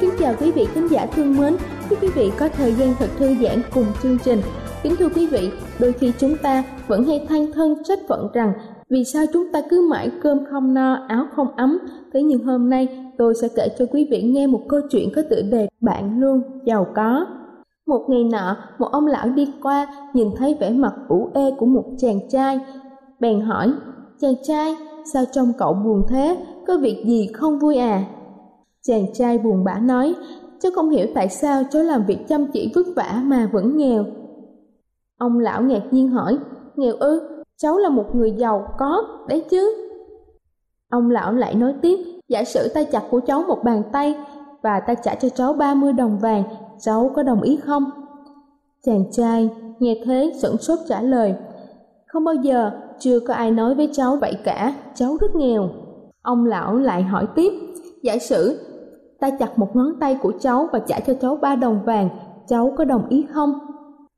Kính chào quý vị khán giả thương mến. Chúc quý vị có thời gian thật thư giãn cùng chương trình. Kính thưa quý vị, đôi khi chúng ta vẫn hay than thân trách phận rằng vì sao chúng ta cứ mãi cơm không no, áo không ấm. Thế nhưng hôm nay tôi sẽ kể cho quý vị nghe một câu chuyện có tựa đề Bạn luôn giàu có. Một ngày nọ, một ông lão đi qua nhìn thấy vẻ mặt ủ ê của một chàng trai. Bèn hỏi, chàng trai, sao trông cậu buồn thế, có việc gì không vui à? Chàng trai buồn bã nói, cháu không hiểu tại sao cháu làm việc chăm chỉ vất vả mà vẫn nghèo. Ông lão ngạc nhiên hỏi, nghèo ư, cháu là một người giàu có, đấy chứ. Ông lão lại nói tiếp, giả sử tay chặt của cháu một bàn tay và ta trả cho cháu 30 đồng vàng, cháu có đồng ý không? Chàng trai nghe thế sửng sốt trả lời, không bao giờ, chưa có ai nói với cháu vậy cả, cháu rất nghèo. Ông lão lại hỏi tiếp, giả sử ta chặt một ngón tay của cháu và trả cho cháu ba đồng vàng, cháu có đồng ý không?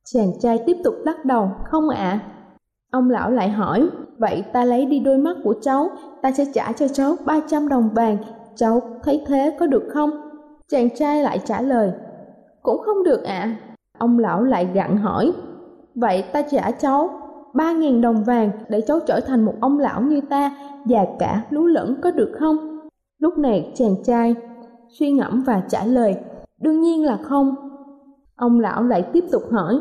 Chàng trai tiếp tục lắc đầu, không ạ. Ông lão lại hỏi, vậy ta lấy đi đôi mắt của cháu, ta sẽ trả cho cháu ba trăm đồng vàng, cháu thấy thế có được không? Chàng trai lại trả lời, cũng không được ạ. Ông lão lại gặn hỏi, vậy ta trả cháu ba nghìn đồng vàng để cháu trở thành một ông lão như ta, già cả lú lẫn có được không? Lúc này chàng trai suy ngẫm và trả lời, đương nhiên là không. Ông lão lại tiếp tục hỏi,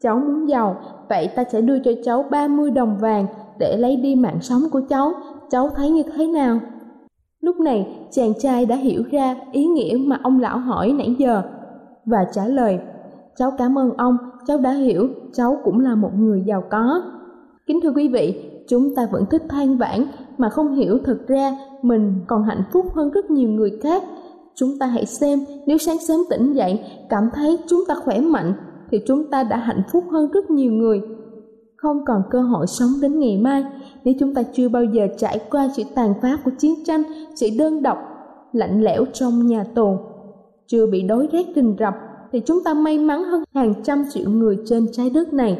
cháu muốn giàu, vậy ta sẽ đưa cho cháu 30 đồng vàng để lấy đi mạng sống của cháu, cháu thấy như thế nào? Lúc này, chàng trai đã hiểu ra ý nghĩa mà ông lão hỏi nãy giờ và trả lời, cháu cảm ơn ông, cháu đã hiểu, cháu cũng là một người giàu có. Kính thưa quý vị, chúng ta vẫn thích than vãn mà không hiểu thực ra mình còn hạnh phúc hơn rất nhiều người khác Chúng ta hãy xem nếu sáng sớm tỉnh dậy cảm thấy chúng ta khỏe mạnh thì chúng ta đã hạnh phúc hơn rất nhiều người. Không còn cơ hội sống đến ngày mai nếu chúng ta chưa bao giờ trải qua sự tàn phá của chiến tranh, sự đơn độc, lạnh lẽo trong nhà tù. Chưa bị đói rét rình rập thì chúng ta may mắn hơn hàng trăm triệu người trên trái đất này.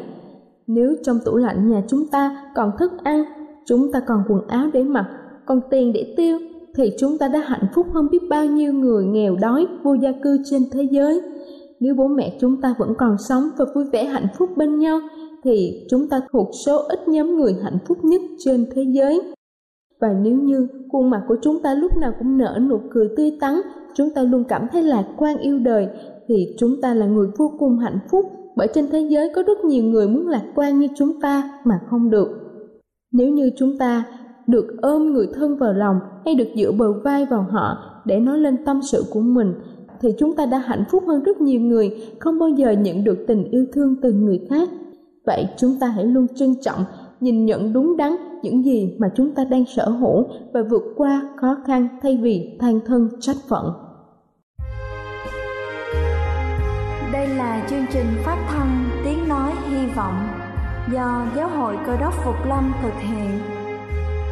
Nếu trong tủ lạnh nhà chúng ta còn thức ăn, chúng ta còn quần áo để mặc, còn tiền để tiêu thì chúng ta đã hạnh phúc hơn biết bao nhiêu người nghèo đói, vô gia cư trên thế giới. Nếu bố mẹ chúng ta vẫn còn sống và vui vẻ hạnh phúc bên nhau, thì chúng ta thuộc số ít nhóm người hạnh phúc nhất trên thế giới. Và nếu như khuôn mặt của chúng ta lúc nào cũng nở nụ cười tươi tắn, chúng ta luôn cảm thấy lạc quan yêu đời, thì chúng ta là người vô cùng hạnh phúc. Bởi trên thế giới có rất nhiều người muốn lạc quan như chúng ta mà không được. Nếu như chúng ta được ôm người thân vào lòng hay được dựa bờ vai vào họ để nói lên tâm sự của mình, thì chúng ta đã hạnh phúc hơn rất nhiều người, không bao giờ nhận được tình yêu thương từ người khác vậy chúng ta hãy luôn trân trọng, nhìn nhận đúng đắn những gì mà chúng ta đang sở hữu và vượt qua khó khăn thay vì than thân trách phận Đây là chương trình phát thanh Tiếng Nói Hy Vọng do Giáo hội Cơ đốc Phục Lâm thực hiện.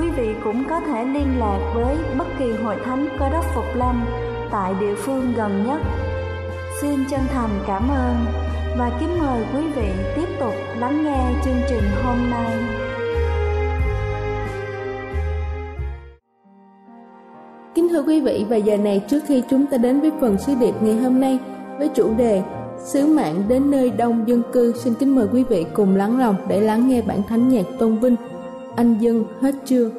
quý vị cũng có thể liên lạc với bất kỳ hội thánh cơ đốc Phục Lâm tại địa phương gần nhất. Xin chân thành cảm ơn và kính mời quý vị tiếp tục lắng nghe chương trình hôm nay. Kính thưa quý vị, và giờ này trước khi chúng ta đến với phần sứ điệp ngày hôm nay với chủ đề Sứ mạng đến nơi đông dân cư xin kính mời quý vị cùng lắng lòng để lắng nghe bản thánh nhạc tôn vinh anh dân hết chưa?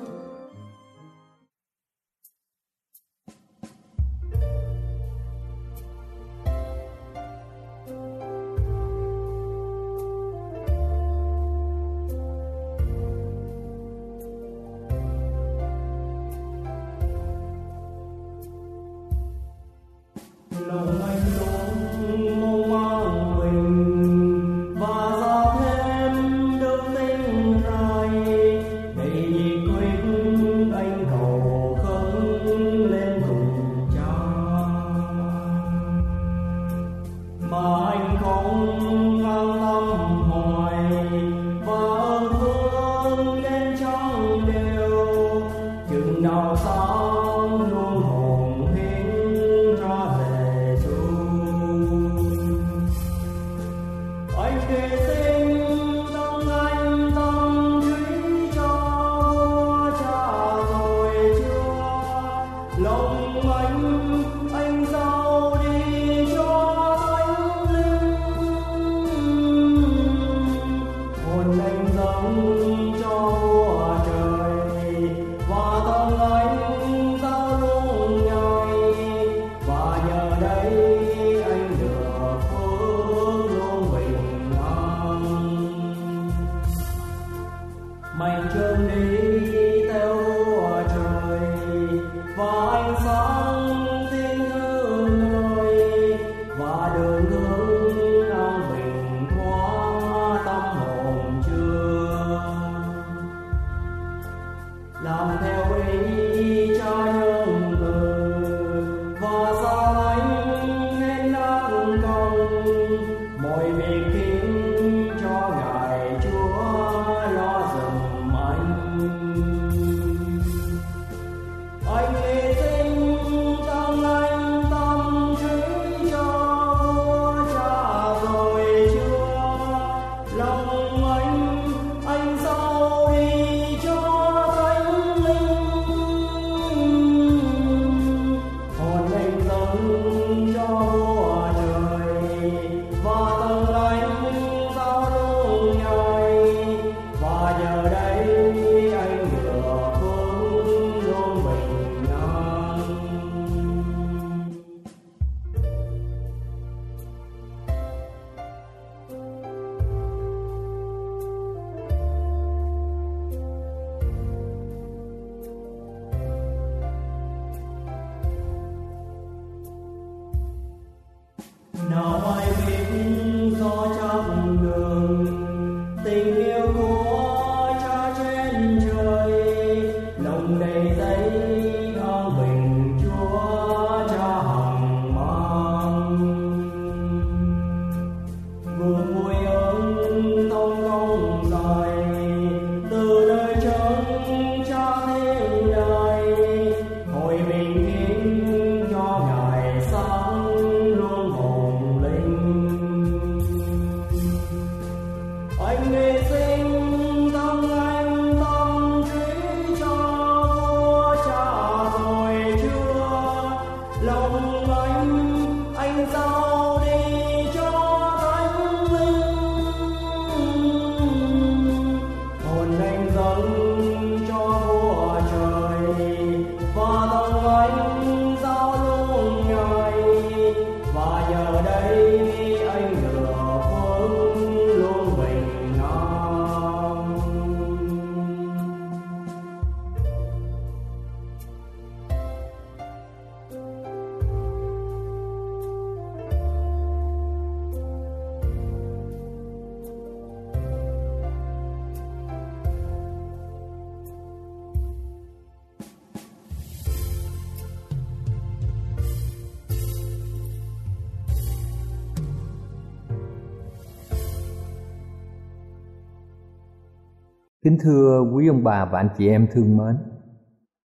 Kính thưa quý ông bà và anh chị em thương mến,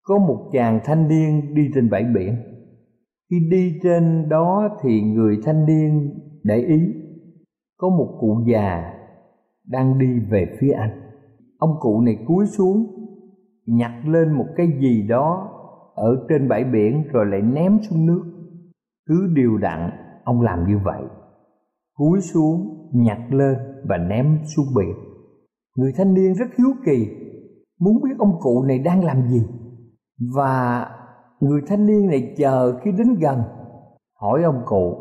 có một chàng thanh niên đi trên bãi biển. Khi đi trên đó thì người thanh niên để ý có một cụ già đang đi về phía anh. Ông cụ này cúi xuống nhặt lên một cái gì đó ở trên bãi biển rồi lại ném xuống nước. Cứ điều đặn ông làm như vậy. Cúi xuống nhặt lên và ném xuống biển người thanh niên rất hiếu kỳ, muốn biết ông cụ này đang làm gì. Và người thanh niên này chờ khi đến gần, hỏi ông cụ,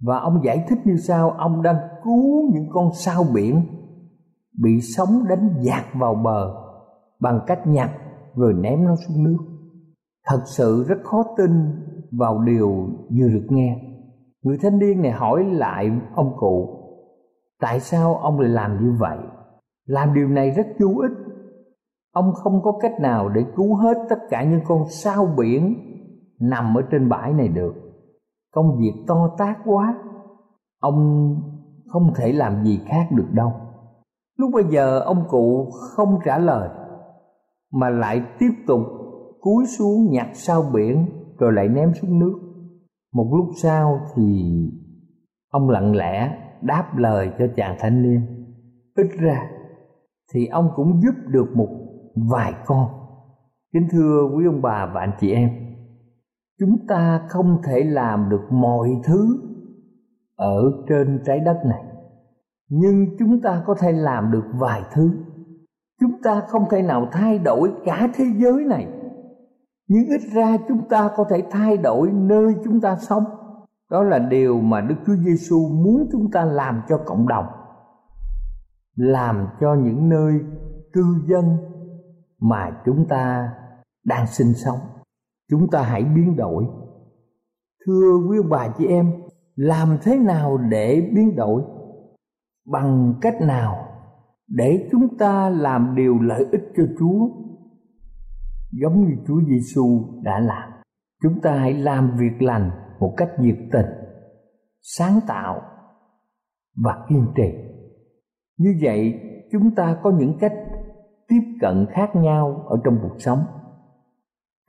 và ông giải thích như sau ông đang cứu những con sao biển bị sóng đánh dạt vào bờ bằng cách nhặt rồi ném nó xuống nước. Thật sự rất khó tin vào điều vừa được nghe. Người thanh niên này hỏi lại ông cụ, tại sao ông lại làm như vậy? Làm điều này rất vô ích. Ông không có cách nào để cứu hết tất cả những con sao biển nằm ở trên bãi này được. Công việc to tác quá. Ông không thể làm gì khác được đâu. Lúc bây giờ, ông cụ không trả lời, mà lại tiếp tục cúi xuống nhặt sao biển rồi lại ném xuống nước. Một lúc sau thì ông lặng lẽ đáp lời cho chàng thanh niên. Ít ra thì ông cũng giúp được một vài con. Kính thưa quý ông bà và anh chị em, chúng ta không thể làm được mọi thứ ở trên trái đất này, nhưng chúng ta có thể làm được vài thứ. Chúng ta không thể nào thay đổi cả thế giới này, nhưng ít ra chúng ta có thể thay đổi nơi chúng ta sống. Đó là điều mà đức chúa giêsu muốn chúng ta làm cho cộng đồng làm cho những nơi cư dân mà chúng ta đang sinh sống. Chúng ta hãy biến đổi. Thưa quý ông bà chị em làm thế nào để biến đổi? Bằng cách nào để chúng ta làm điều lợi ích cho Chúa giống như Chúa Giêsu đã làm. Chúng ta hãy làm việc lành một cách nhiệt tình, sáng tạo và kiên trì như vậy, chúng ta có những cách tiếp cận khác nhau ở trong cuộc sống.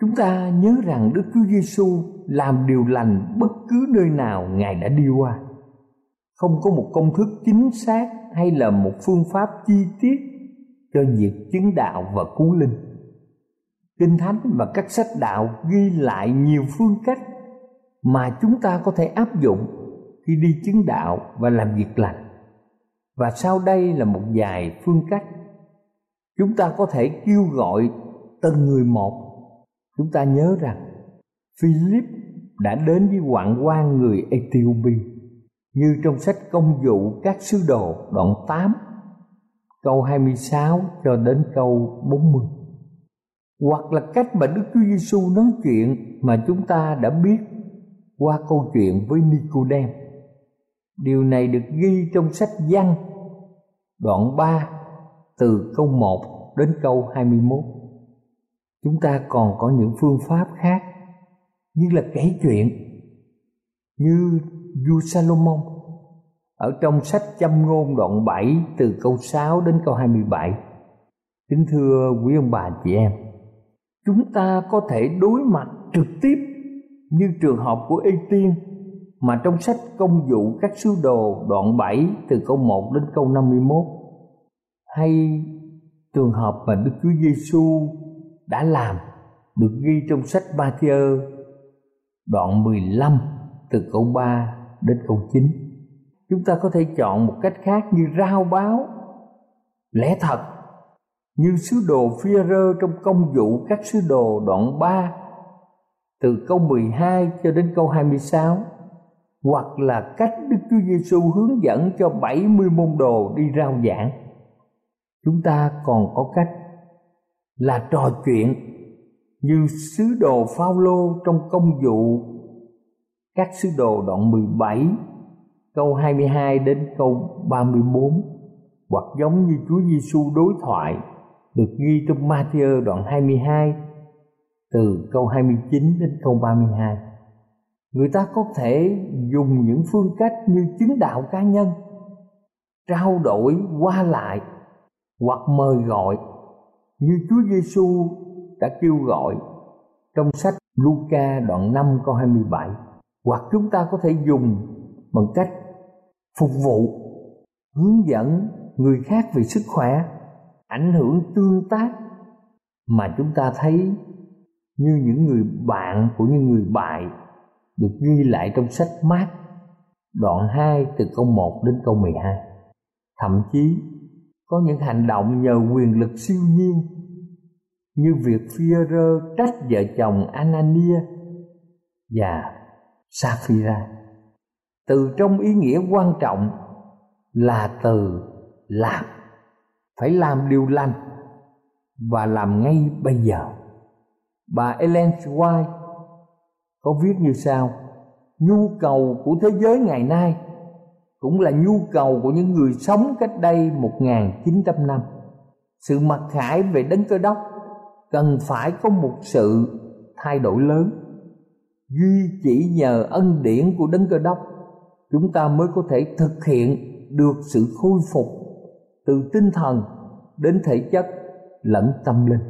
Chúng ta nhớ rằng đức chúa giêsu làm điều lành bất cứ nơi nào ngài đã đi qua. Không có một công thức chính xác hay là một phương pháp chi tiết cho việc chứng đạo và cứu linh. Kinh thánh và các sách đạo ghi lại nhiều phương cách mà chúng ta có thể áp dụng khi đi chứng đạo và làm việc lành và sau đây là một vài phương cách. Chúng ta có thể kêu gọi từng người một. Chúng ta nhớ rằng, Philip đã đến với hoạn quan người Ethiopia, như trong sách công vụ các sứ đồ, đoạn 8 câu 26 cho đến câu 40 hoặc là cách mà Đức Chúa Giêsu nói chuyện mà chúng ta đã biết qua câu chuyện với Nicodem. Điều này được ghi trong sách Văn, đoạn 3 từ câu 1 đến câu 21. Chúng ta còn có những phương pháp khác như là kể chuyện như vua Salomon ở trong sách châm ngôn đoạn 7 từ câu 6 đến câu 27. Kính thưa quý ông bà chị em, chúng ta có thể đối mặt trực tiếp như trường hợp của Ê Tiên mà trong sách công vụ các sứ đồ đoạn 7 từ câu 1 đến câu 51 hay trường hợp mà Đức Chúa Giêsu đã làm được ghi trong sách Ba-thi-ơ, đoạn 15 từ câu 3 đến câu 9. Chúng ta có thể chọn một cách khác như rao báo, lẽ thật, như sứ đồ phi rơ trong công vụ các sứ đồ đoạn 3 từ câu 12 cho đến câu 26 hoặc là cách Đức Chúa Giêsu hướng dẫn cho 70 môn đồ đi rao giảng. Chúng ta còn có cách là trò chuyện như sứ đồ Phaolô trong công vụ các sứ đồ đoạn 17 câu 22 đến câu 34 hoặc giống như Chúa Giêsu đối thoại được ghi trong Matthew đoạn 22 từ câu 29 đến câu 32 người ta có thể dùng những phương cách như chứng đạo cá nhân, trao đổi, qua lại, hoặc mời gọi. Như Chúa Giêsu đã kêu gọi trong sách Luca đoạn 5 câu 27 hoặc chúng ta có thể dùng bằng cách phục vụ, hướng dẫn người khác về sức khỏe, ảnh hưởng tương tác mà chúng ta thấy như những người bạn của những người bại được ghi lại trong sách mát đoạn 2 từ câu 1 đến câu 12 thậm chí, có những hành động nhờ quyền lực siêu nhiên, như việc Führer trách vợ chồng Anania và Sapphira từ trong ý nghĩa quan trọng là từ làm, phải làm điều lành và làm ngay bây giờ. Bà Ellen White có viết như sau, nhu cầu của thế giới ngày nay cũng là nhu cầu của những người sống cách đây 1.900 năm. Sự mặc khải về đấng cơ đốc cần phải có một sự thay đổi lớn. Duy chỉ nhờ ân điển của đấng cơ đốc, chúng ta mới có thể thực hiện được sự khôi phục từ tinh thần đến thể chất lẫn tâm linh.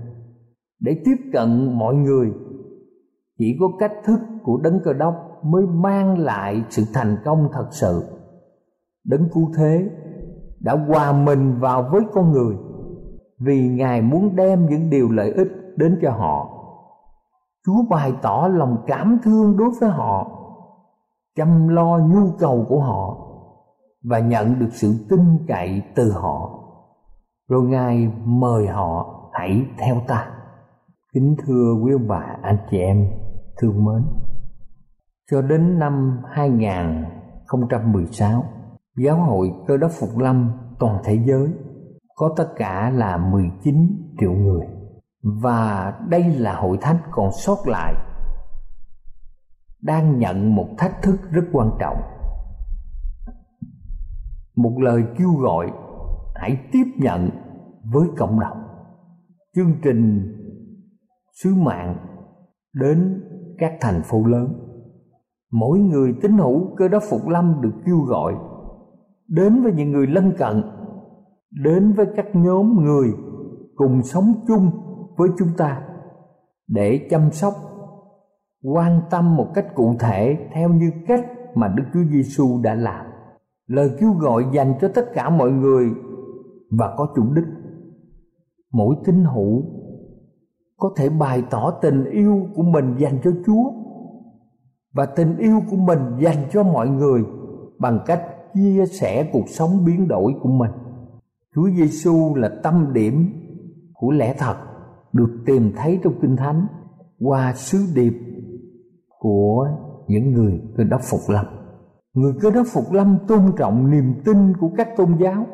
Để tiếp cận mọi người chỉ có cách thức của đấng cơ đốc mới mang lại sự thành công thật sự. Đấng cứu thế đã hòa mình vào với con người vì ngài muốn đem những điều lợi ích đến cho họ. Chúa bày tỏ lòng cảm thương đối với họ, chăm lo nhu cầu của họ và nhận được sự tin cậy từ họ. Rồi ngài mời họ hãy theo ta. Kính thưa quý ông bà, anh chị em thương mến. Cho đến năm 2016 giáo hội cơ đốc phục lâm toàn thế giới có tất cả là 19 triệu người. Và đây là hội thánh còn sót lại, đang nhận một thách thức rất quan trọng. Một lời kêu gọi, hãy tiếp nhận với cộng đồng. Chương trình sứ mạng đến các thành phố lớn mỗi người tín hữu cơ đốc phục lâm được kêu gọi đến với những người lân cận, đến với các nhóm người cùng sống chung với chúng ta để chăm sóc, quan tâm một cách cụ thể theo như cách mà Đức Chúa Giêsu đã làm. Lời kêu gọi dành cho tất cả mọi người và có chủ đích. Mỗi tín hữu có thể bày tỏ tình yêu của mình dành cho Chúa và tình yêu của mình dành cho mọi người bằng cách chia sẻ cuộc sống biến đổi của mình. Chúa Giêsu là tâm điểm của lẽ thật được tìm thấy trong Kinh Thánh qua sứ điệp của những người cơ đốc phục lâm. Người cơ đốc phục lâm tôn trọng niềm tin của các tôn giáo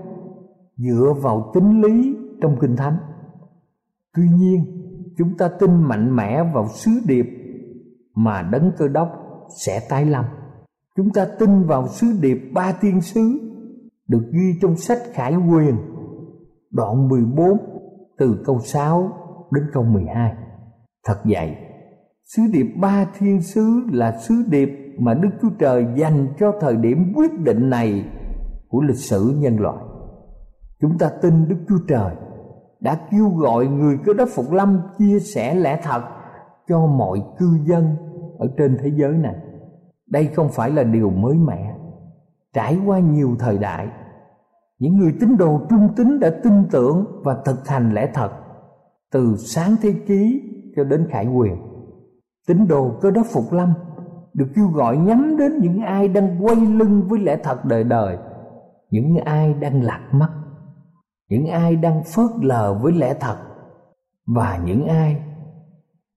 dựa vào tính lý trong Kinh Thánh. Tuy nhiên, chúng ta tin mạnh mẽ vào sứ điệp mà đấng cơ đốc sẽ tái lâm. Chúng ta tin vào sứ điệp ba thiên sứ được ghi trong sách Khải Quyền đoạn 14 từ câu 6 đến câu 12. Thật vậy, sứ điệp ba thiên sứ là sứ điệp mà Đức Chúa Trời dành cho thời điểm quyết định này của lịch sử nhân loại. Chúng ta tin Đức Chúa Trời đã kêu gọi người cơ đốc phục lâm chia sẻ lẽ thật cho mọi cư dân ở trên thế giới này. Đây không phải là điều mới mẻ. Trải qua nhiều thời đại, những người tín đồ trung tín đã tin tưởng và thực hành lẽ thật từ sáng thế ký cho đến khải quyền tín đồ cơ đốc phục lâm được kêu gọi nhắm đến những ai đang quay lưng với lẽ thật đời đời những ai đang lạc mắt những ai đang phớt lờ với lẽ thật và những ai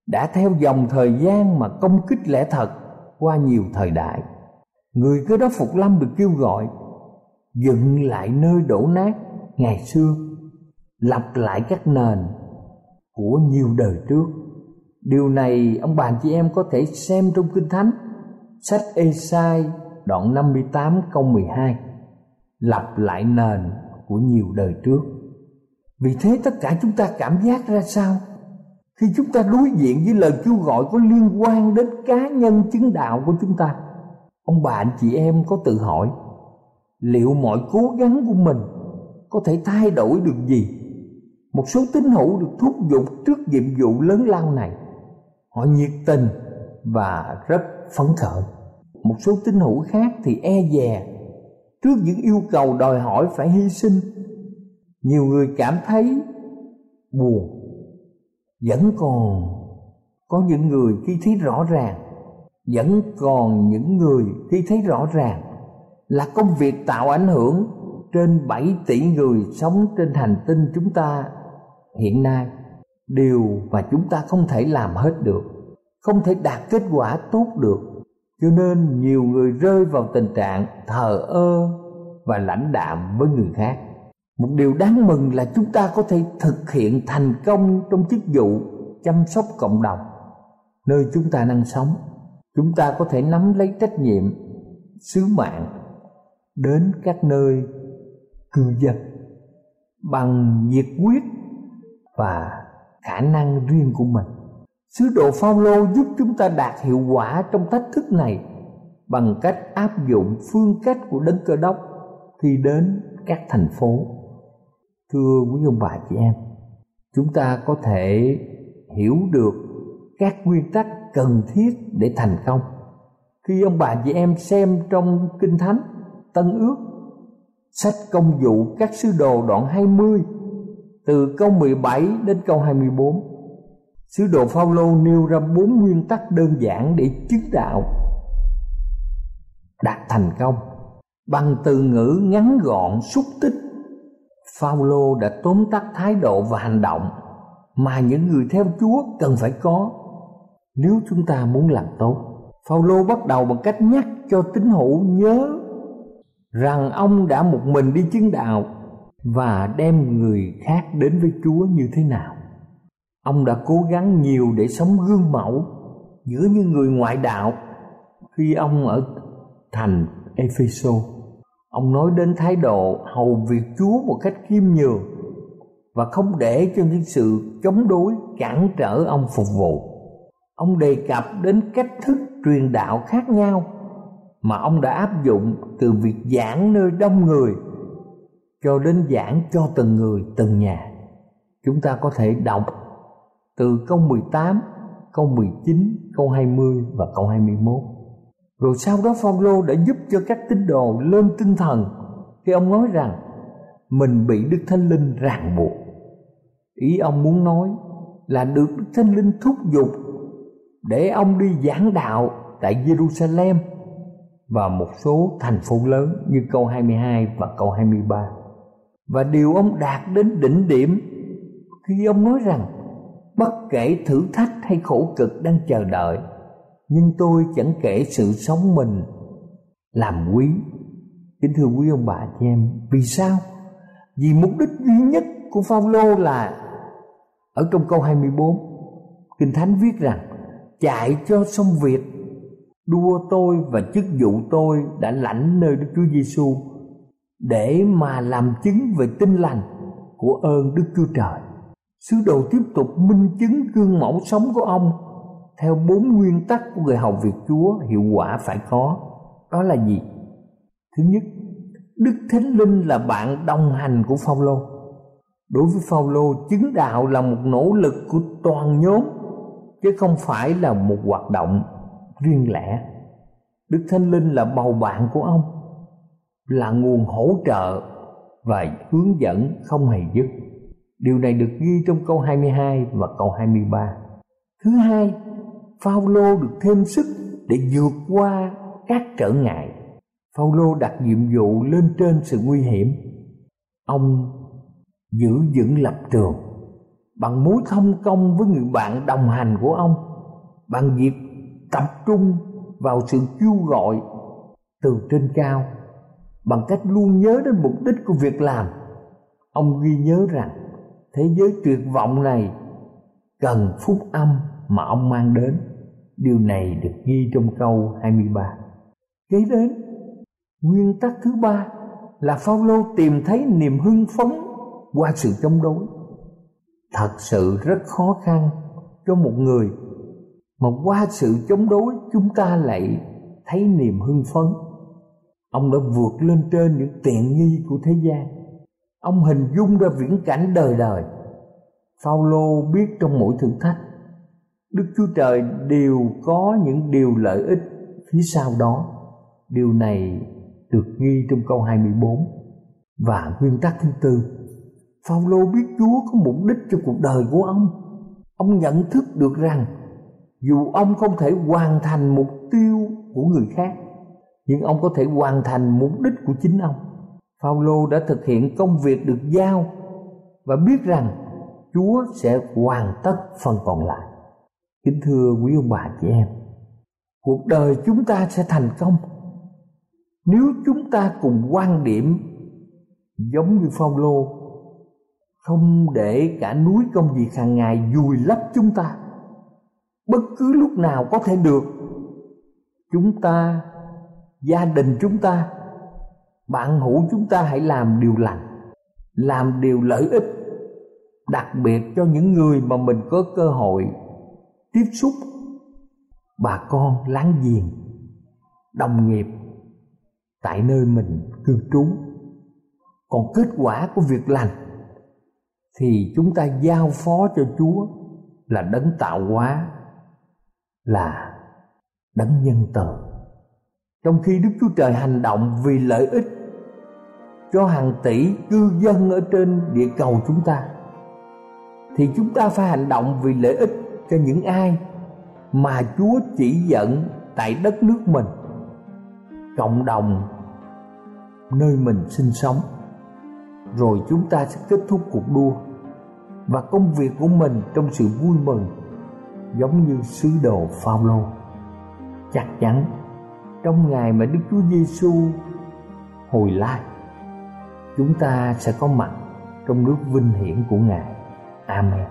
đã theo dòng thời gian mà công kích lẽ thật qua nhiều thời đại. Người cơ đốc phục lâm được kêu gọi dựng lại nơi đổ nát ngày xưa, lập lại các nền của nhiều đời trước. Điều này ông bà chị em có thể xem trong kinh thánh, sách Esai đoạn 58 câu 12 lập lại nền của nhiều đời trước. Vì thế tất cả chúng ta cảm giác ra sao? Khi chúng ta đối diện với lời kêu gọi có liên quan đến cá nhân chứng đạo của chúng ta, ông bà, anh chị em có tự hỏi, liệu mọi cố gắng của mình có thể thay đổi được gì? Một số tín hữu được thúc giục trước nhiệm vụ lớn lao này. Họ nhiệt tình và rất phấn khởi. Một số tín hữu khác thì e dè trước những yêu cầu đòi hỏi phải hy sinh. Nhiều người cảm thấy buồn, vẫn còn có những người khi thấy rõ ràng, vẫn còn những người khi thấy rõ ràng là công việc tạo ảnh hưởng trên 7 tỷ người sống trên hành tinh chúng ta hiện nay. Điều mà chúng ta không thể làm hết được, không thể đạt kết quả tốt được cho nên nhiều người rơi vào tình trạng thờ ơ và lãnh đạm với người khác. Một điều đáng mừng là chúng ta có thể thực hiện thành công trong chức vụ chăm sóc cộng đồng, nơi chúng ta đang sống. Chúng ta có thể nắm lấy trách nhiệm, sứ mạng đến các nơi cư dân bằng nhiệt quyết và khả năng riêng của mình sứ đồ Phaolô giúp chúng ta đạt hiệu quả trong thách thức này bằng cách áp dụng phương cách của đấng cơ đốc khi đến các thành phố. Thưa quý ông bà chị em, chúng ta có thể hiểu được các nguyên tắc cần thiết để thành công. Khi ông bà chị em xem trong kinh thánh, tân ước, sách công vụ các sứ đồ đoạn 20 từ câu 17 đến câu 24 sứ đồ Phaolô nêu ra bốn nguyên tắc đơn giản để chứng đạo đạt thành công bằng từ ngữ ngắn gọn, xúc tích Phaolô đã tóm tắt thái độ và hành động mà những người theo Chúa cần phải có nếu chúng ta muốn làm tốt. Phaolô bắt đầu bằng cách nhắc cho tín hữu nhớ rằng ông đã một mình đi chứng đạo và đem người khác đến với Chúa như thế nào. Ông đã cố gắng nhiều để sống gương mẫu, giữa những người ngoại đạo khi ông ở thành Epheso. Ông nói đến thái độ hầu việc Chúa một cách khiêm nhường và không để cho những sự chống đối cản trở ông phục vụ. Ông đề cập đến cách thức truyền đạo khác nhau mà ông đã áp dụng từ việc giảng nơi đông người cho đến giảng cho từng người, từng nhà. Chúng ta có thể đọc từ câu 18, câu 19, câu 20 và câu 21. Rồi sau đó Phaolô đã giúp cho các tín đồ lên tinh thần khi ông nói rằng mình bị Đức Thánh Linh ràng buộc. Ý ông muốn nói là được Đức Thánh Linh thúc giục để ông đi giảng đạo tại Jerusalem và một số thành phố lớn như câu 22 và câu 23. Và điều ông đạt đến đỉnh điểm khi ông nói rằng bất kể thử thách hay khổ cực đang chờ đợi, nhưng tôi chẳng kể sự sống mình làm quý kính thưa quý ông bà chị em, vì sao vì mục đích duy nhất của Phaolô là, ở trong câu 24 kinh thánh viết rằng, chạy cho xong việc, đua tôi và chức vụ tôi đã lãnh nơi Đức Chúa Giêsu để mà làm chứng về tinh lành của ơn Đức Chúa Trời. Sứ đồ tiếp tục minh chứng gương mẫu sống của ông theo bốn nguyên tắc của người hầu việc Chúa hiệu quả phải có. Đó là gì? Thứ nhất, Đức Thánh Linh là bạn đồng hành của Phaolô. Đối với Phaolô, chứng đạo là một nỗ lực của toàn nhóm chứ không phải là một hoạt động riêng lẻ. Đức Thánh Linh là bầu bạn của ông, là nguồn hỗ trợ và hướng dẫn không hề dứt. Điều này được ghi trong câu 22 và câu 23. Thứ hai, Phaolô được thêm sức để vượt qua các trở ngại. Phaolô đặt nhiệm vụ lên trên sự nguy hiểm. Ông giữ vững lập trường bằng mối thông công với người bạn đồng hành của ông, bằng việc tập trung vào sự kêu gọi từ trên cao, bằng cách luôn nhớ đến mục đích của việc làm. Ông ghi nhớ rằng thế giới tuyệt vọng này cần phúc âm mà ông mang đến Điều này được ghi trong câu 23. Kế đến, nguyên tắc thứ ba là Phaolô tìm thấy niềm hưng phấn qua sự chống đối. Thật sự rất khó khăn cho một người mà qua sự chống đối chúng ta lại thấy niềm hưng phấn. Ông đã vượt lên trên những tiện nghi của thế gian. Ông hình dung ra viễn cảnh đời đời Phaolô biết trong mỗi thử thách Đức Chúa Trời đều có những điều lợi ích phía sau đó. Điều này được ghi trong câu 24. Và nguyên tắc thứ tư, Phaolô biết Chúa có mục đích cho cuộc đời của ông. Ông nhận thức được rằng dù ông không thể hoàn thành mục tiêu của người khác, nhưng ông có thể hoàn thành mục đích của chính ông. Phaolô đã thực hiện công việc được giao và biết rằng Chúa sẽ hoàn tất phần còn lại. Kính thưa quý ông bà chị em, cuộc đời chúng ta sẽ thành công nếu chúng ta cùng quan điểm giống như Phaolô không để cả núi công việc hàng ngày vùi lấp chúng ta bất cứ lúc nào có thể được chúng ta gia đình chúng ta bạn hữu chúng ta hãy làm điều lành, làm điều lợi ích, đặc biệt cho những người mà mình có cơ hội tiếp xúc. Bà con láng giềng, đồng nghiệp tại nơi mình cư trú. Còn kết quả của việc lành thì chúng ta giao phó cho chúa là đấng tạo hóa, là đấng nhân từ trong khi đức chúa trời hành động vì lợi ích cho hàng tỷ cư dân ở trên địa cầu chúng ta thì chúng ta phải hành động vì lợi ích cho những ai mà Chúa chỉ dẫn tại đất nước mình, cộng đồng nơi mình sinh sống. Rồi chúng ta sẽ kết thúc cuộc đua và công việc của mình trong sự vui mừng giống như sứ đồ Phaolô. Chắc chắn trong ngày mà Đức Chúa Giêsu hồi lai, chúng ta sẽ có mặt trong nước vinh hiển của Ngài. Amen.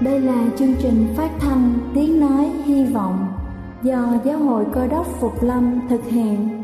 Đây là chương trình phát thanh Tiếng Nói Hy Vọng do Giáo hội Cơ đốc Phục Lâm thực hiện.